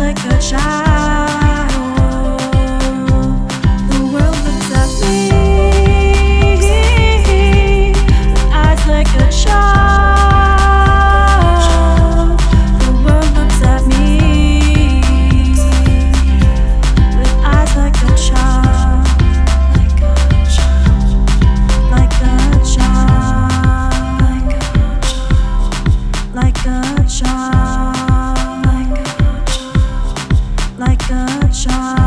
like a child. sunshine.